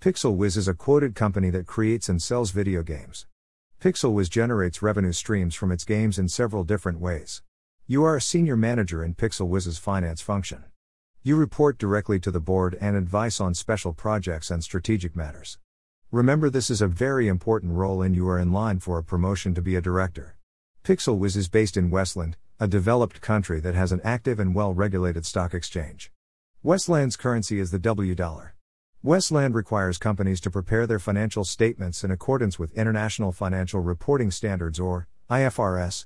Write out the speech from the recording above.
PixelWiz is a quoted company that creates and sells video games. PixelWiz generates revenue streams from its games in several different ways. You are a senior manager in PixelWiz's finance function. You report directly to the board and advice on special projects and strategic matters. Remember, this is a very important role, and you are in line for a promotion to be a director. PixelWiz is based in Westland, a developed country that has an active and well regulated stock exchange. Westland's currency is the W dollar. Westland requires companies to prepare their financial statements in accordance with International Financial Reporting Standards or IFRS,